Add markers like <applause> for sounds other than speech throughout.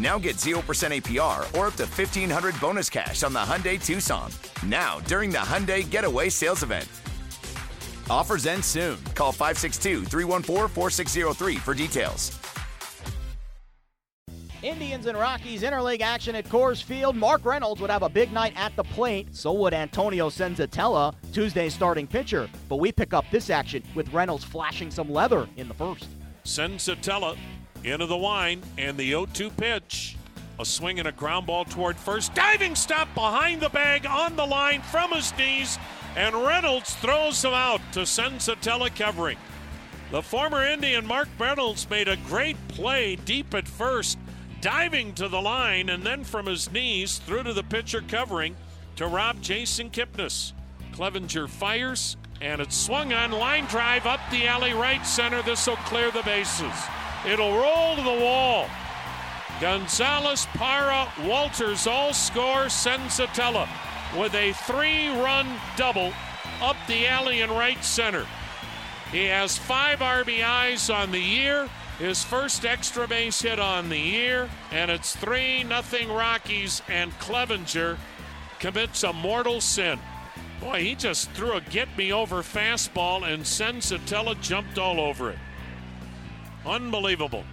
Now get 0% APR or up to 1500 bonus cash on the Hyundai Tucson. Now, during the Hyundai Getaway Sales Event. Offers end soon. Call 562 314 4603 for details. Indians and Rockies interleague action at Coors Field. Mark Reynolds would have a big night at the plate. So would Antonio Senzatela, Tuesday's starting pitcher. But we pick up this action with Reynolds flashing some leather in the first. Senzatela into the line and the 0 2 pitch. A swing and a ground ball toward first. Diving stop behind the bag on the line from his knees. And Reynolds throws him out to Senzatela covering. The former Indian Mark Reynolds made a great play deep at first diving to the line and then from his knees through to the pitcher covering to rob Jason Kipnis. Clevinger fires and it's swung on line drive up the alley right center. This will clear the bases. It'll roll to the wall. Gonzalez, Parra, Wolters all score. Senzatela with a three run double up the alley in right center. He has five RBIs on the year his first extra base hit on the year, and it's 3 0 Rockies, and Clevinger commits a mortal sin. Boy, he just threw a get me over fastball, and Senzatela jumped all over it. Unbelievable.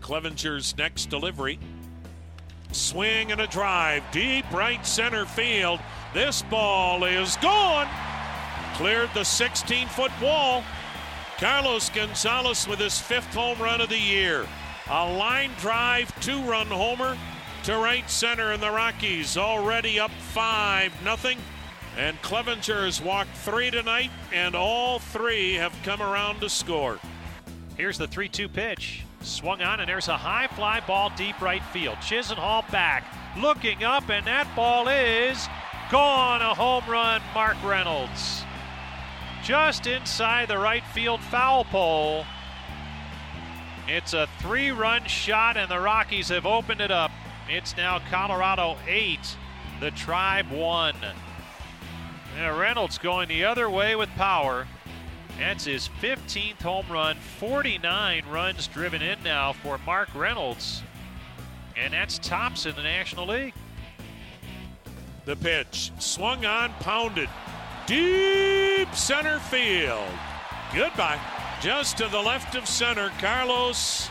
Clevinger's next delivery. Swing and a drive, deep right center field. This ball is gone. Cleared the 16 foot wall. Carlos Gonzalez with his fifth home run of the year. A line drive, two run homer to right center, and the Rockies already up 5 nothing. And Clevinger has walked three tonight, and all three have come around to score. Here's the 3 2 pitch. Swung on, and there's a high fly ball deep right field. Chisenhall back, looking up, and that ball is gone. A home run, Mark Reynolds just inside the right field foul pole. It's a three run shot, and the Rockies have opened it up. It's now Colorado 8, the Tribe 1. And Reynolds going the other way with power. That's his 15th home run, 49 runs driven in now for Mark Reynolds. And that's tops in the National League. The pitch swung on, pounded deep center field. Goodbye. Just to the left of center, Carlos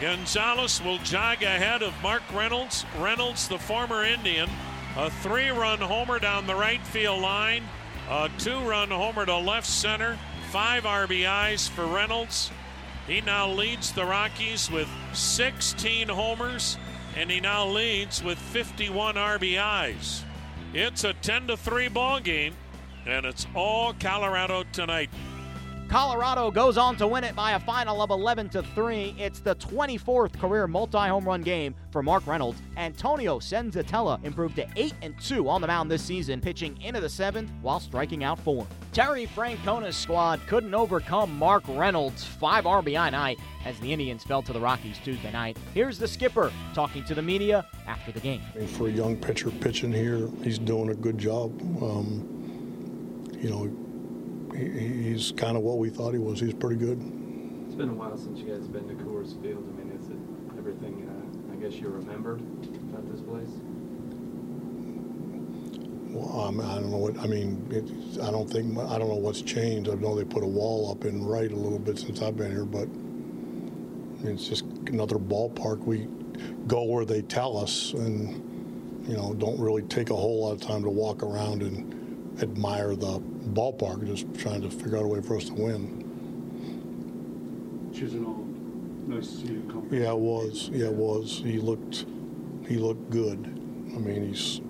Gonzalez will jog ahead of Mark Reynolds. Reynolds, the former Indian, a three run homer down the right field line, a two run homer to left center, five RBIs for Reynolds. He now leads the Rockies with 16 homers, and he now leads with 51 RBIs. It's a 10 to 3 ball game and it's all Colorado tonight. Colorado goes on to win it by a final of 11 to 3. It's the 24th career multi-home run game for Mark Reynolds. Antonio Senzatela improved to 8 and 2 on the mound this season, pitching into the 7th while striking out 4. Terry Francona's squad couldn't overcome Mark Reynolds' 5 RBI night as the Indians fell to the Rockies Tuesday night. Here's the skipper talking to the media after the game. For a young pitcher pitching here, he's doing a good job. Um, you know, he, he's kind of what we thought he was. He's pretty good. It's been a while since you guys have been to Coors Field. I mean, is it everything uh, I guess you remember about this place? Well, um, I don't know what I mean. It, I don't think I don't know what's changed. I know they put a wall up in right a little bit since I've been here, but I mean, it's just another ballpark. We go where they tell us, and you know, don't really take a whole lot of time to walk around and admire the ballpark, just trying to figure out a way for us to win. Chisenhall nice to see you come. Yeah, it was. Yeah, it was. He looked, he looked good. I mean, he's,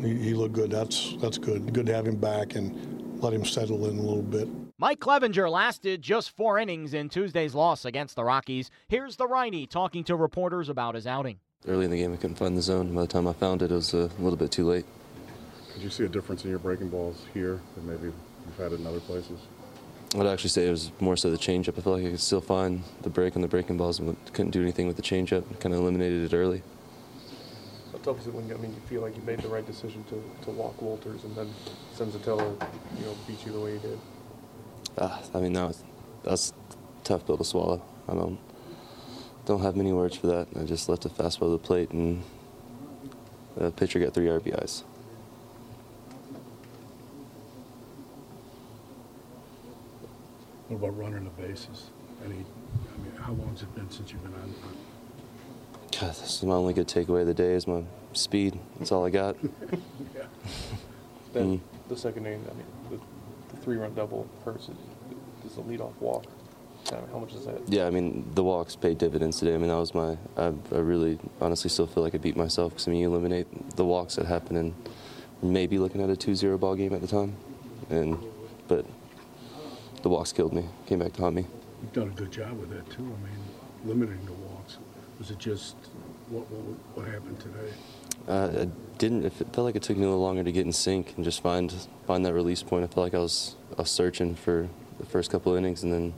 he, he looked good. That's that's good. Good to have him back and let him settle in a little bit. Mike Clevinger lasted just four innings in Tuesday's loss against the Rockies. Here's the righty talking to reporters about his outing. Early in the game, I couldn't find the zone. By the time I found it, it was a little bit too late. Did you see a difference in your breaking balls here than maybe you've had it in other places? I'd actually say it was more so the changeup. I felt like I could still find the break on the breaking balls, and couldn't do anything with the changeup. Kind of eliminated it early. How tough is it when I mean you feel like you made the right decision to, to walk Wolters and then Senzatela, you know, beat you the way he did? Uh, I mean, that was, that's a tough pill to swallow. I don't don't have many words for that. I just left a fastball to the plate, and the pitcher got three RBIs. What about running the bases? Any, I mean, how long has it been since you've been on? God, this is my only good takeaway of the day is my speed. That's all I got. <laughs> yeah. Then mm. the second inning, I mean, the, the three-run double hurts. Does the leadoff walk? How much is that? Yeah, I mean, the walks paid dividends today. I mean, that was my. I, I really, honestly, still feel like I beat myself because I mean, you eliminate the walks that happen, and maybe looking at a 2-0 ball game at the time, and but the walks killed me. Came back to haunt me. You've done a good job with that too. I mean, limiting the walks. Was it just what what, what happened today? Uh, I didn't. It felt like it took me a little longer to get in sync and just find find that release point. I felt like I was, I was searching for the first couple of innings, and then,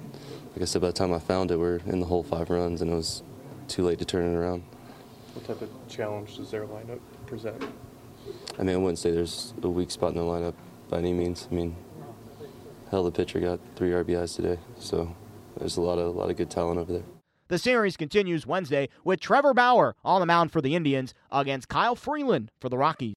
like I said, by the time I found it, we're in the whole five runs, and it was too late to turn it around. What type of challenge does their lineup present? I mean, I wouldn't say there's a weak spot in the lineup by any means. I mean, hell, the pitcher got three RBIs today, so there's a lot of a lot of good talent over there. The series continues Wednesday with Trevor Bauer on the mound for the Indians against Kyle Freeland for the Rockies.